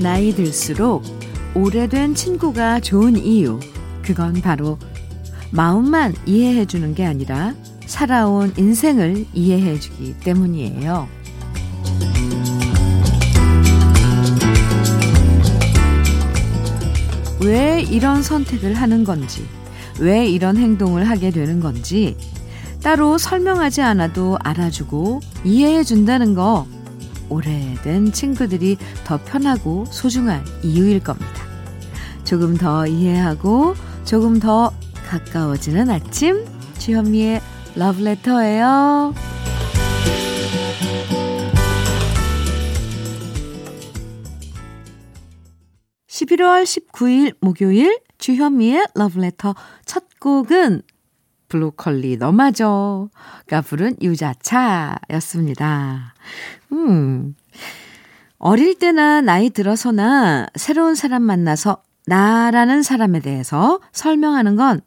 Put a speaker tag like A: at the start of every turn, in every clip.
A: 나이 들수록 오래된 친구가 좋은 이유, 그건 바로 마음만 이해해 주는 게 아니라 살아온 인생을 이해해 주기 때문이에요. 왜 이런 선택을 하는 건지, 왜 이런 행동을 하게 되는 건지, 따로 설명하지 않아도 알아주고 이해해 준다는 거 오래된 친구들이 더 편하고 소중한 이유일 겁니다. 조금 더 이해하고 조금 더 가까워지는 아침 주현미의 러브레터예요. 11월 19일 목요일 주현미의 러브레터 첫 곡은 브로콜리 너마저가 부른 유자차였습니다. 음. 어릴 때나 나이 들어서나 새로운 사람 만나서 나라는 사람에 대해서 설명하는 건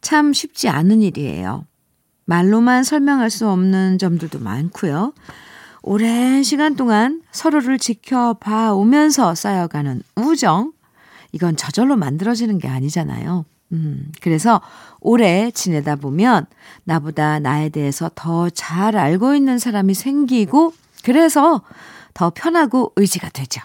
A: 참 쉽지 않은 일이에요. 말로만 설명할 수 없는 점들도 많고요. 오랜 시간 동안 서로를 지켜봐 오면서 쌓여가는 우정, 이건 저절로 만들어지는 게 아니잖아요. 음, 그래서 오래 지내다 보면 나보다 나에 대해서 더 잘 알고 있는 사람이 생기고 그래서 더 편하고 의지가 되죠.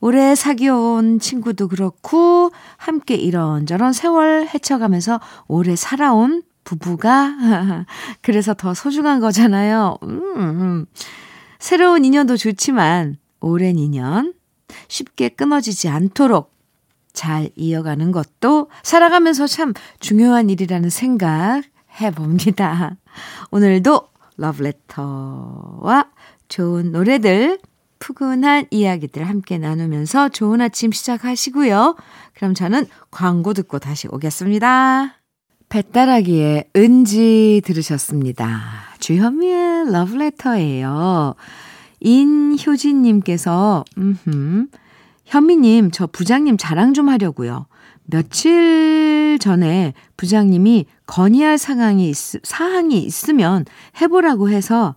A: 오래 사귀어온 친구도 그렇고 함께 이런저런 세월 헤쳐가면서 오래 살아온 부부가 그래서 더 소중한 거잖아요. 음, 음. 새로운 인연도 좋지만 오랜 인연 쉽게 끊어지지 않도록 잘 이어가는 것도 살아가면서 참 중요한 일이라는 생각 해봅니다. 오늘도 러브레터와 좋은 노래들, 푸근한 이야기들 함께 나누면서 좋은 아침 시작하시고요. 그럼 저는 광고 듣고 다시 오겠습니다. 배따라기의 은지 들으셨습니다. 주현미의 러브레터예요. 인효진님께서, 음흠, 현미님, 저 부장님 자랑 좀 하려고요. 며칠 전에 부장님이 건의할 상황이, 있, 사항이 있으면 해보라고 해서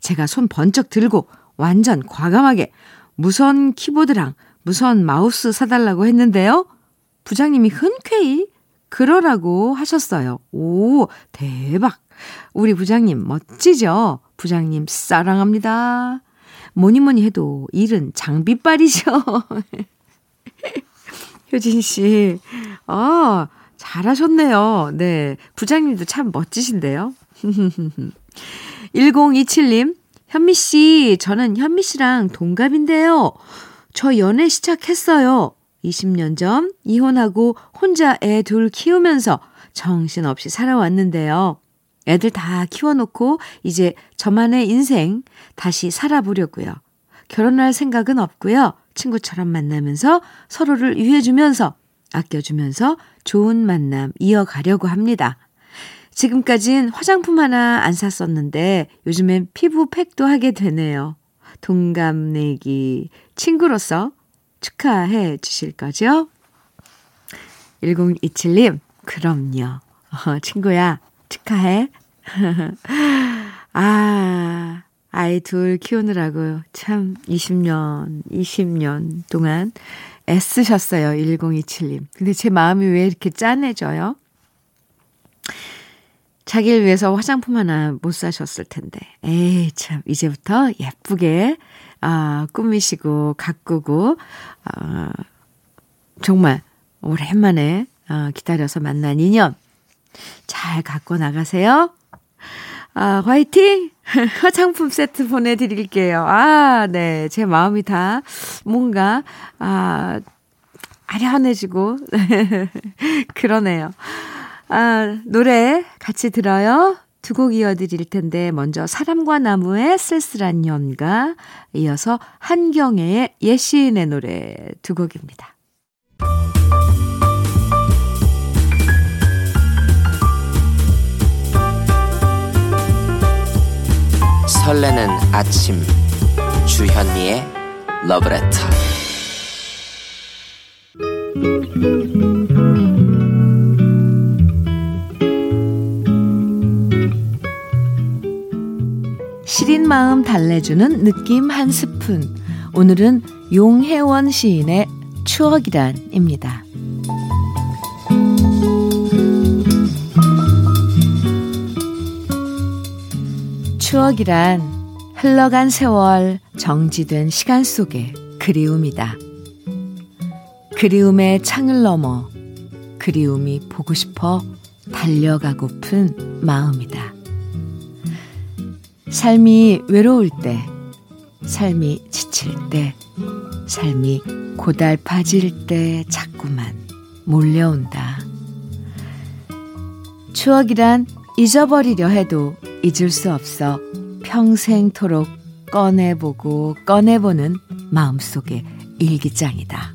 A: 제가 손 번쩍 들고 완전 과감하게 무선 키보드랑 무선 마우스 사달라고 했는데요. 부장님이 흔쾌히 그러라고 하셨어요. 오, 대박. 우리 부장님 멋지죠? 부장님 사랑합니다. 뭐니 뭐니 해도 일은 장비빨이죠. 효진 씨, 아, 잘하셨네요. 네. 부장님도 참 멋지신데요. 1027님, 현미 씨, 저는 현미 씨랑 동갑인데요. 저 연애 시작했어요. 20년 전 이혼하고 혼자 애 둘 키우면서 정신없이 살아왔는데요. 애들 다 키워놓고 이제 저만의 인생 다시 살아보려고요. 결혼할 생각은 없고요. 친구처럼 만나면서 서로를 위해주면서 아껴주면서 좋은 만남 이어가려고 합니다. 지금까진 화장품 하나 안 샀었는데 요즘엔 피부 팩도 하게 되네요. 동갑내기 친구로서 축하해 주실 거죠? 1027님, 그럼요. 어, 친구야, 축하해. 아, 아이 둘 키우느라고 참 20년, 20년 동안 애쓰셨어요. 1027님. 근데 제 마음이 왜 이렇게 짠해져요? 자기를 위해서 화장품 하나 못 사셨을 텐데. 에이, 참, 이제부터 예쁘게, 아, 꾸미시고, 가꾸고, 아, 정말 오랜만에 아, 기다려서 만난 인연 잘 갖고 나가세요. 아, 화이팅! 화장품 세트 보내드릴게요. 아, 네. 제 마음이 다 뭔가, 아, 아련해지고, 그러네요. 아, 노래 같이 들어요. 두 곡 이어드릴 텐데, 먼저 사람과 나무의 쓸쓸한 연가, 이어서 한경애의 예시인의 노래 두 곡입니다.
B: 설레는 아침 주현미의 러브레터
A: 마음 달래주는 느낌 한 스푼 오늘은 용혜원 시인의 추억이란입니다. 추억이란 흘러간 세월 정지된 시간 속의 그리움이다. 그리움의 창을 넘어 그리움이 보고 싶어 달려가고픈 마음이다. 삶이 외로울 때, 삶이 지칠 때, 삶이 고달파질 때 자꾸만 몰려온다. 추억이란 잊어버리려 해도 잊을 수 없어 평생토록 꺼내보고 꺼내보는 마음속의 일기장이다.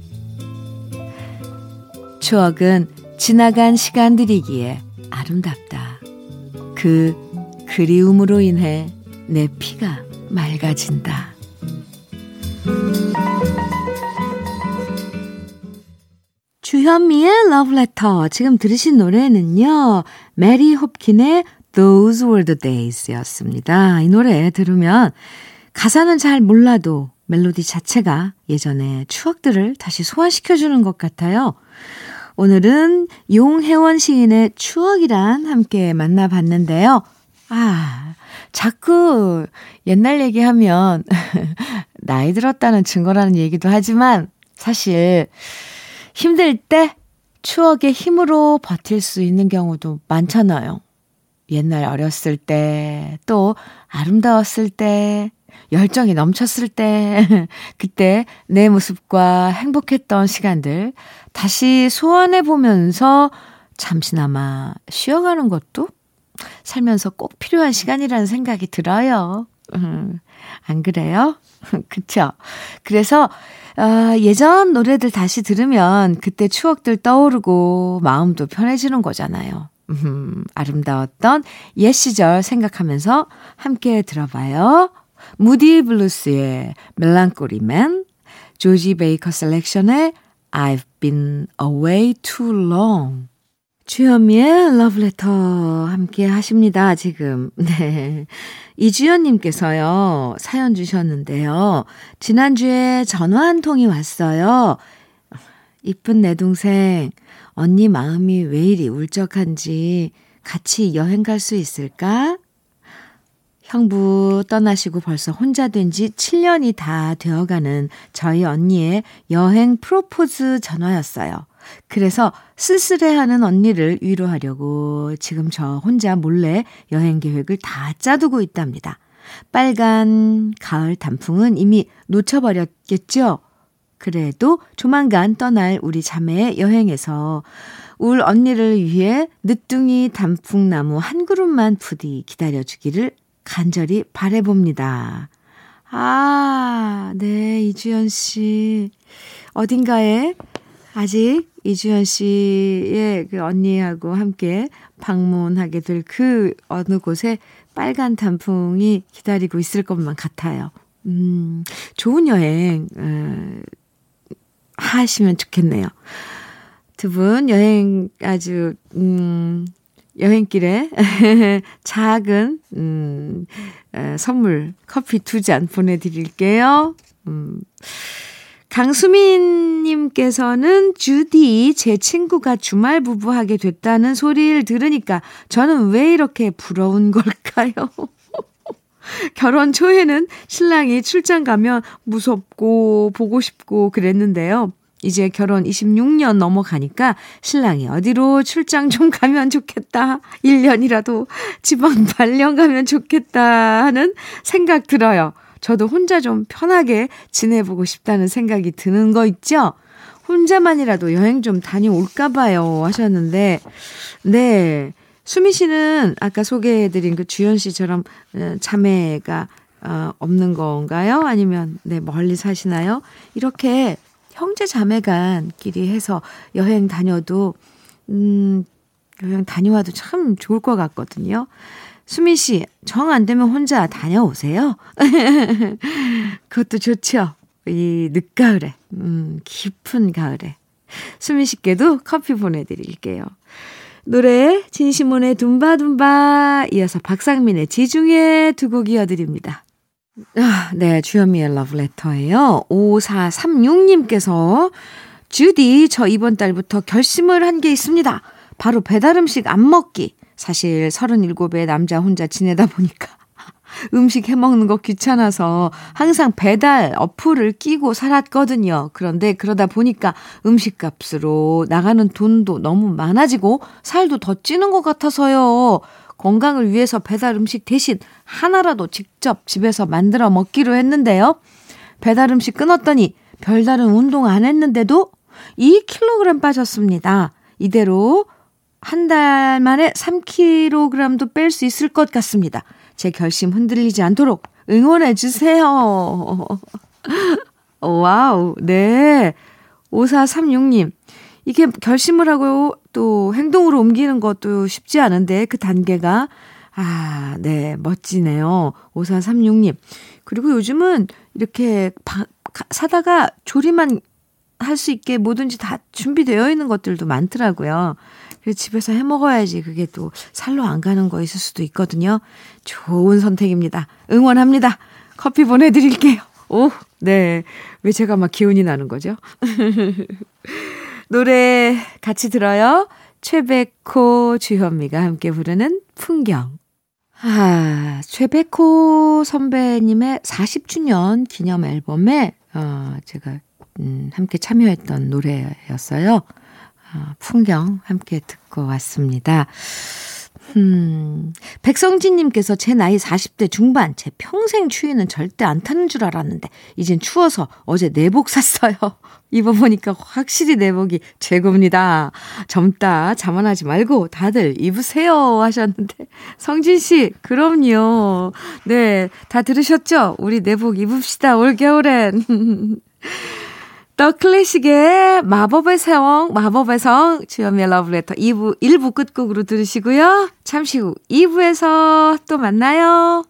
A: 추억은 지나간 시간들이기에 아름답다. 그 그리움으로 인해 내 피가 맑아진다. 주현미의 러브레터. 지금 들으신 노래는요, 메리 홉킨의 Those Were the Days 였습니다. 이 노래 들으면 가사는 잘 몰라도 멜로디 자체가 예전의 추억들을 다시 소환시켜주는 것 같아요. 오늘은 용혜원 시인의 추억이란 함께 만나봤는데요. 아, 자꾸 옛날 얘기하면 나이 들었다는 증거라는 얘기도 하지만 사실 힘들 때 추억의 힘으로 버틸 수 있는 경우도 많잖아요. 옛날 어렸을 때, 또 아름다웠을 때, 열정이 넘쳤을 때, 그때 내 모습과 행복했던 시간들 다시 소환해 보면서 잠시나마 쉬어가는 것도 살면서 꼭 필요한 시간이라는 생각이 들어요. 음, 안 그래요? 그쵸? 그래서, 어, 예전 노래들 다시 들으면 그때 추억들 떠오르고 마음도 편해지는 거잖아요. 음, 아름다웠던 옛 시절 생각하면서 함께 들어봐요. 무디 블루스의 Melancholy Man, 조지 베이커 셀렉션의 I've been away too long. 주현미의 러브레터 함께 하십니다, 지금. 네. 이주연님께서요, 사연 주셨는데요. 지난주에 전화 한 통이 왔어요. 이쁜 내 동생, 언니 마음이 왜 이리 울적한지 같이 여행 갈 수 있을까? 형부 떠나시고 벌써 혼자 된 지 7년이 다 되어가는 저희 언니의 여행 프로포즈 전화였어요. 그래서 쓸쓸해하는 언니를 위로하려고 지금 저 혼자 몰래 여행 계획을 다 짜두고 있답니다. 빨간 가을 단풍은 이미 놓쳐버렸겠죠? 그래도 조만간 떠날 우리 자매의 여행에서 울 언니를 위해 늦둥이 단풍나무 한 그룹만 부디 기다려주기를 간절히 바래봅니다. 아, 네, 이주연 씨. 어딘가에 아직 이주연 씨의 그 언니하고 함께 방문하게 될 그 어느 곳에 빨간 단풍이 기다리고 있을 것만 같아요. 음, 좋은 여행, 어, 하시면 좋겠네요. 두 분 여행 아주, 음, 여행길에 작은, 음, 에, 선물, 커피 두 잔 보내드릴게요. 음. 강수민님께서는 주디, 제 친구가 주말 부부하게 됐다는 소리를 들으니까 저는 왜 이렇게 부러운 걸까요? 결혼 초에는 신랑이 출장 가면 무섭고 보고 싶고 그랬는데요. 이제 결혼 26년 넘어가니까 신랑이 어디로 출장 좀 가면 좋겠다. 1년이라도 지방 발령 가면 좋겠다 하는 생각 들어요. 저도 혼자 좀 편하게 지내보고 싶다는 생각이 드는 거 있죠? 혼자만이라도 여행 좀 다녀올까 봐요 하셨는데, 네. 수미 씨는 아까 소개해드린 그 주연 씨처럼 어, 자매가 어, 없는 건가요? 아니면 네 멀리 사시나요? 이렇게 형제 자매간끼리 해서 여행 다녀도 음 여행 다녀와도 참 좋을 것 같거든요. 수민 씨, 정 안 되면 혼자 다녀오세요. 그것도 좋죠. 이 늦가을에, 음, 깊은 가을에. 수민 씨께도 커피 보내드릴게요. 노래 진시몬의 둠바둠바 이어서 박상민의 지중해 두 곡 이어드립니다. 아, 네, 주현미의 러브레터예요. 5436님께서 주디 저 이번 달부터 결심을 한 게 있습니다. 바로 배달 음식 안 먹기. 사실 37의 남자 혼자 지내다 보니까 음식 해 먹는 거 귀찮아서 항상 배달 어플을 끼고 살았거든요. 그런데 그러다 보니까 음식 값으로 나가는 돈도 너무 많아지고 살도 더 찌는 것 같아서요. 건강을 위해서 배달 음식 대신 하나라도 직접 집에서 만들어 먹기로 했는데요. 배달 음식 끊었더니 별다른 운동 안 했는데도 2kg 빠졌습니다. 이대로 한 달 만에 3kg도 뺄 수 있을 것 같습니다. 제 결심 흔들리지 않도록 응원해 주세요. wow, 네. 5436님. 이게 결심을 하고 또 행동으로 옮기는 것도 쉽지 않은데 그 단계가 아, 네, 멋지네요. 5436님. 그리고 요즘은 이렇게 바, 사다가 조리만 할 수 있게 뭐든지 다 준비되어 있는 것들도 많더라고요. 그래서 집에서 해 먹어야지 그게 또 살로 안 가는 거 있을 수도 있거든요. 좋은 선택입니다. 응원합니다. 커피 보내드릴게요. 오, 네. 왜 제가 막 기운이 나는 거죠? 노래 같이 들어요. 최백호, 주현미가 함께 부르는 풍경. 아, 최백호 선배님의 40주년 기념 앨범에, 어, 제가, 음, 함께 참여했던 노래였어요. 어, 풍경 함께 듣고 왔습니다. 음, 백성진님께서 제 나이 40대 중반, 제 평생 추위는 절대 안 타는 줄 알았는데, 이젠 추워서 어제 내복 샀어요. 입어보니까 확실히 내복이 최고입니다. 젊다, 자만하지 말고 다들 입으세요. 하셨는데, 성진씨, 그럼요. 네, 다 들으셨죠? 우리 내복 입읍시다, 올겨울엔. 더 클래식의 마법의 세왕, 마법의 성, 주연미의 러브레터 2부, 1부 끝곡으로 들으시고요. 잠시 후 2부에서 또 만나요.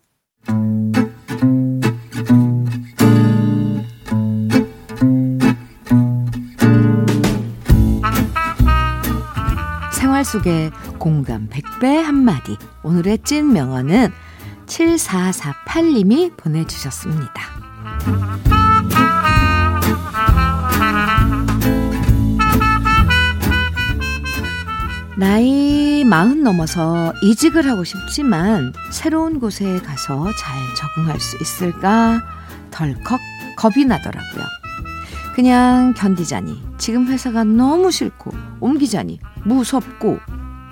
A: 생활 속의 공감 100배 한마디. 오늘의 찐 명언은 7448님이 보내주셨습니다. 나이 마흔 넘어서 이직을 하고 싶지만 새로운 곳에 가서 잘 적응할 수 있을까 덜컥 겁이 나더라고요. 그냥 견디자니 지금 회사가 너무 싫고 옮기자니 무섭고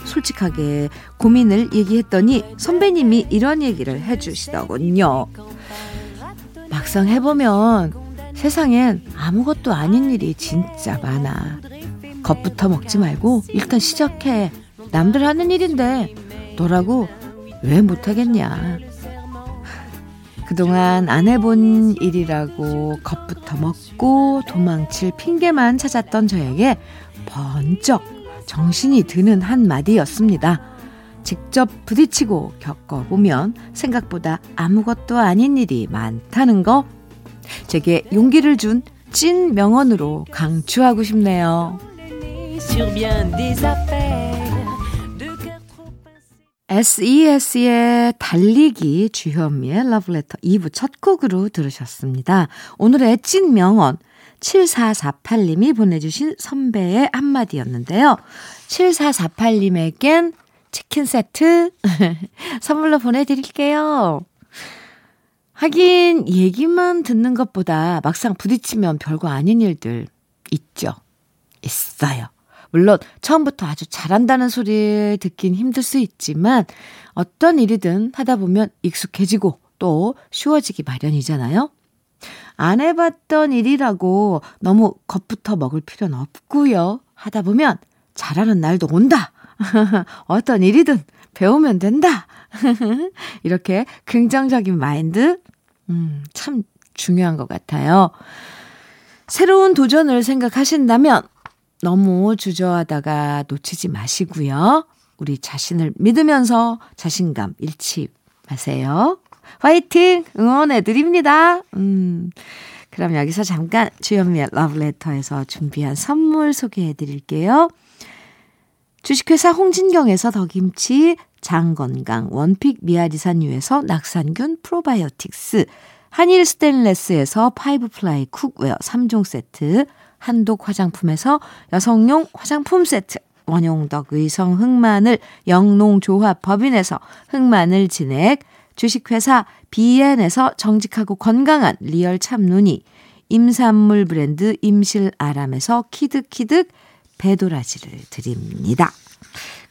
A: 솔직하게 고민을 얘기했더니 선배님이 이런 얘기를 해주시더군요. 막상 해보면 세상엔 아무것도 아닌 일이 진짜 많아. 겁부터 먹지 말고 일단 시작해. 남들 하는 일인데 너라고 왜 못하겠냐. 그동안 안 해본 일이라고 겁부터 먹고 도망칠 핑계만 찾았던 저에게 번쩍 정신이 드는 한마디였습니다. 직접 부딪히고 겪어보면 생각보다 아무것도 아닌 일이 많다는 거 제게 용기를 준 찐 명언으로 강추하고 싶네요. SES의 달리기 주현미의 러브레터 2부 첫 곡으로 들으셨습니다. 오늘의 찐 명언 7448님이 보내주신 선배의 한마디였는데요. 7448님에겐 치킨 세트 선물로 보내드릴게요. 하긴 얘기만 듣는 것보다 막상 부딪히면 별거 아닌 일들 있죠. 있어요. 물론 처음부터 아주 잘한다는 소리를 듣긴 힘들 수 있지만 어떤 일이든 하다 보면 익숙해지고 또 쉬워지기 마련이잖아요. 안 해봤던 일이라고 너무 겁부터 먹을 필요는 없고요. 하다 보면 잘하는 날도 온다. 어떤 일이든 배우면 된다. 이렇게 긍정적인 마인드, 음, 참 중요한 것 같아요. 새로운 도전을 생각하신다면 너무 주저하다가 놓치지 마시고요. 우리 자신을 믿으면서 자신감 잃지 마세요. 화이팅! 응원해드립니다. 음. 그럼 여기서 잠깐 주현미의 러브레터에서 준비한 선물 소개해 드릴게요. 주식회사 홍진경에서 더김치, 장건강, 원픽 미아리산유에서 낙산균 프로바이오틱스, 한일 스테인레스에서 five ply cookware 3종 세트, 한독 화장품에서 여성용 화장품 세트, 원용덕 의성 흑마늘 영농조합 법인에서 흑마늘 진액, 주식회사 비엔에서 정직하고 건강한 리얼 참눈이, 임산물 브랜드 임실아람에서 키득키득 배도라지를 드립니다.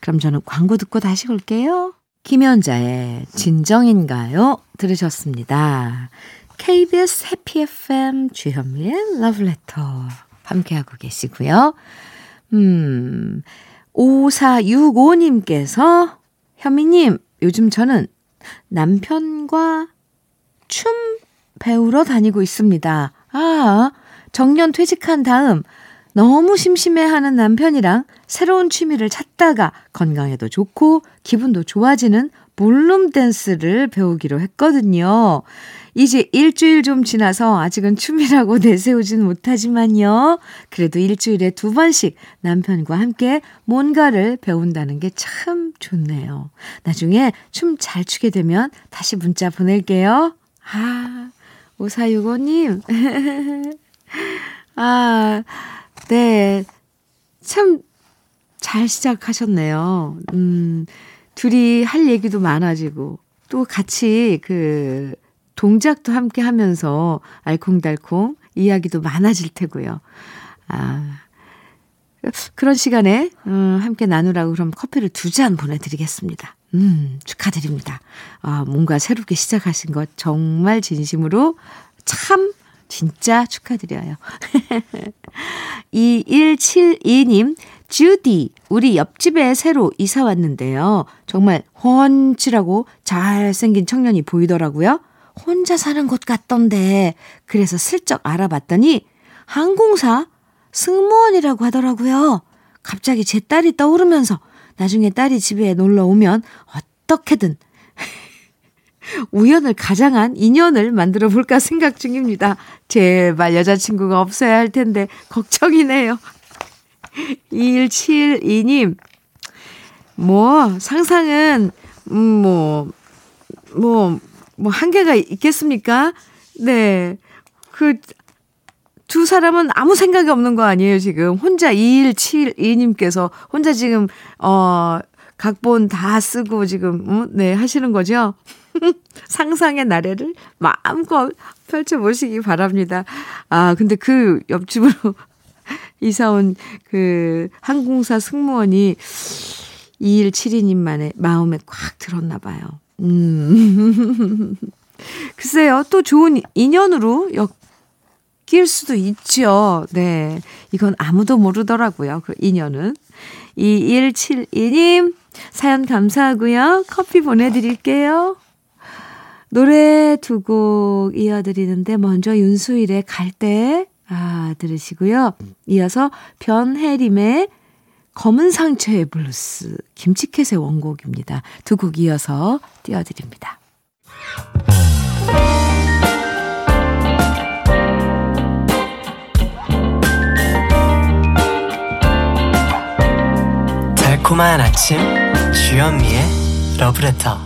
A: 그럼 저는 광고 듣고 다시 올게요. 김연자의 진정인가요? 들으셨습니다. KBS 해피 FM 주현미의 러브레터 함께하고 계시고요. 음, 5465님께서 현미님, 요즘 저는 남편과 춤 배우러 다니고 있습니다. 아, 정년 퇴직한 다음 너무 심심해하는 남편이랑 새로운 취미를 찾다가 건강에도 좋고 기분도 좋아지는 볼룸 댄스를 배우기로 했거든요. 이제 일주일 좀 지나서 아직은 춤이라고 내세우진 못하지만요. 그래도 일주일에 두 번씩 남편과 함께 뭔가를 배운다는 게 참 좋네요. 나중에 춤 잘 추게 되면 다시 문자 보낼게요. 아, 5465님. 아, 네. 참 잘 시작하셨네요. 음, 둘이 할 얘기도 많아지고, 또 같이 그 동작도 함께 하면서 알콩달콩 이야기도 많아질 테고요. 아, 그런 시간에 음, 함께 나누라고 그럼 커피를 두 잔 보내드리겠습니다. 음, 축하드립니다. 아, 뭔가 새롭게 시작하신 것 정말 진심으로 참 진짜 축하드려요. 2172님, 주디, 우리 옆집에 새로 이사 왔는데요. 정말 훤칠하고 잘생긴 청년이 보이더라고요. 혼자 사는 곳 같던데, 그래서 슬쩍 알아봤더니 항공사 승무원이라고 하더라고요. 갑자기 제 딸이 떠오르면서 나중에 딸이 집에 놀러 오면 어떻게든 우연을 가장한 인연을 만들어 볼까 생각 중입니다. 제발 여자친구가 없어야 할 텐데 걱정이네요. 2172님, 뭐, 상상은, 음, 뭐, 뭐, 뭐, 한계가 있겠습니까? 네. 그, 두 사람은 아무 생각이 없는 거 아니에요, 지금. 혼자 2172님께서 혼자 지금, 어, 각본 다 쓰고 지금, 어, 네, 하시는 거죠? 상상의 나래를 마음껏 펼쳐보시기 바랍니다. 아, 근데 그 옆집으로 이사 온 그 항공사 승무원이 2172님만의 마음에 꽉 들었나 봐요. 음. 글쎄요, 또 좋은 인연으로 엮일 수도 있죠. 네. 이건 아무도 모르더라고요. 그 인연은. 2172님, 사연 감사하고요. 커피 보내드릴게요. 노래 두 곡 이어드리는데 먼저 윤수일의 갈대, 아, 들으시고요. 이어서 변혜림의 검은 상처의 블루스 김치캣의 원곡입니다. 두 곡 이어서 띄워드립니다.
B: 달콤한 아침 주현미의 러브레터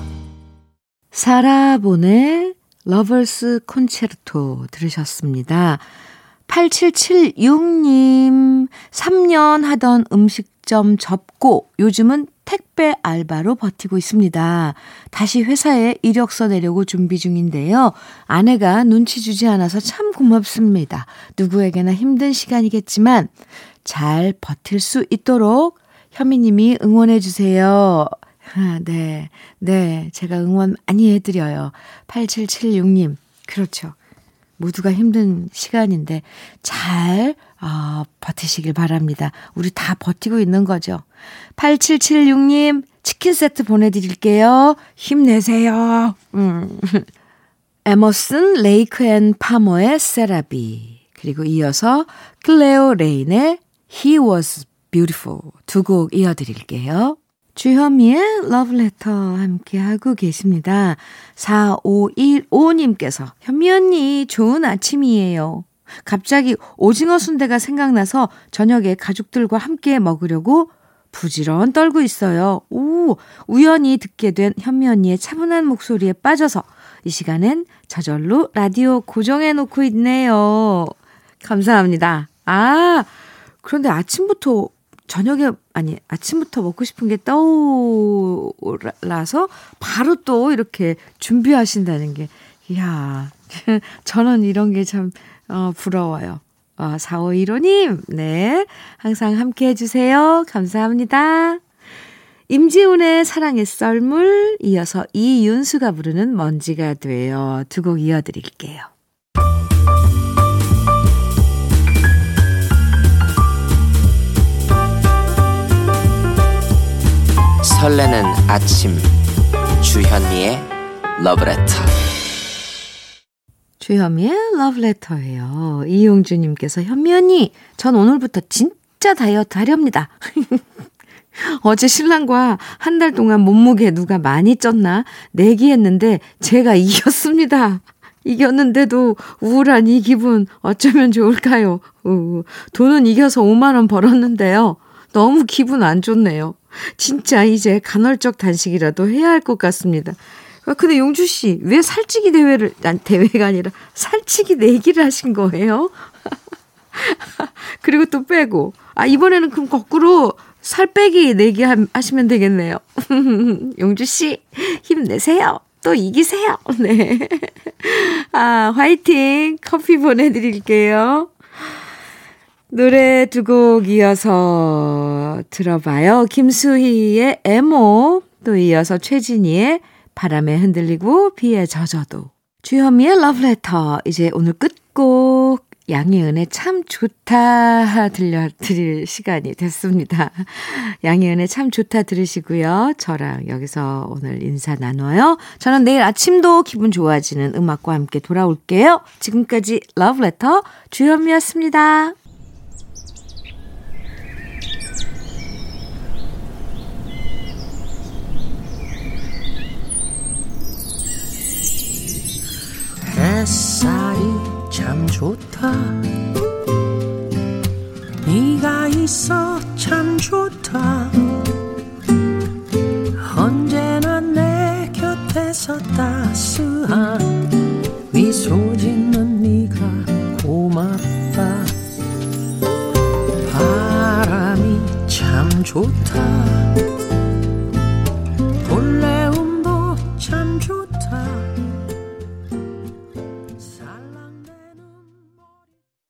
A: 사라본의 Lover's Concerto 들으셨습니다. 8776님, 3년 하던 음식 점 접고 요즘은 택배 알바로 버티고 있습니다. 다시 회사에 이력서 내려고 준비 중인데요. 아내가 눈치 주지 않아서 참 고맙습니다. 누구에게나 힘든 시간이겠지만 잘 버틸 수 있도록 현미님이 응원해 주세요. 아, 네. 네. 제가 응원 많이 해드려요. 8776님. 그렇죠. 모두가 힘든 시간인데 잘 어, 버티시길 바랍니다. 우리 다 버티고 있는 거죠. 8776님 치킨 세트 보내드릴게요. 힘내세요. 음. 에머슨 레이크 앤 파머의 C'est la vie 그리고 이어서 클레오 레인의 He Was Beautiful 두 곡 이어드릴게요. 주현미의 러브레터 함께하고 계십니다. 4515님께서 현미 언니 좋은 아침이에요. 갑자기 오징어 순대가 생각나서 저녁에 가족들과 함께 먹으려고 부지런 떨고 있어요. 오, 우연히 듣게 된 현미 언니의 차분한 목소리에 빠져서 이 시간엔 저절로 라디오 고정해 놓고 있네요. 감사합니다. 아, 그런데 아침부터 저녁에 아니 아침부터 먹고 싶은 게 떠올라서 바로 또 이렇게 준비하신다는 게 이야 저는 이런 게 참 어, 부러워요. 어, 4515님, 네. 항상 함께 해주세요. 감사합니다. 임지훈의 사랑의 썰물, 이어서 이윤수가 부르는 먼지가 돼요. 두 곡 이어드릴게요.
C: 설레는 아침 주현미의 러브레터
A: 주현미의 러브레터예요. 이용주님께서 현미 언니 전 오늘부터 진짜 다이어트 하렵니다. 어제 신랑과 한 달 동안 몸무게 누가 많이 쪘나 내기했는데 제가 이겼습니다. 이겼는데도 우울한 이 기분 어쩌면 좋을까요? 우, 돈은 이겨서 5만원 벌었는데요. 너무 기분 안 좋네요. 진짜 이제 간헐적 단식이라도 해야 할 것 같습니다. 아, 근데 용주 씨, 왜 살찌기 대회를, 난 대회가 아니라 살찌기 내기를 하신 거예요? 그리고 또 빼고. 아, 이번에는 그럼 거꾸로 살 빼기 내기 하시면 되겠네요. 용주 씨, 힘내세요. 또 이기세요. 네. 아, 화이팅! 커피 보내드릴게요. 노래 두 곡 이어서 들어봐요. 김수희의 에모, 또 이어서 최진희의 바람에 흔들리고 비에 젖어도. 주현미의 러브레터. 이제 오늘 끝곡 양희은의 참 좋다 들려드릴 시간이 됐습니다. 양희은의 참 좋다 들으시고요. 저랑 여기서 오늘 인사 나눠요. 저는 내일 아침도 기분 좋아지는 음악과 함께 돌아올게요. 지금까지 러브레터 주현미였습니다.
D: 좋다. 네가 있어 참 좋다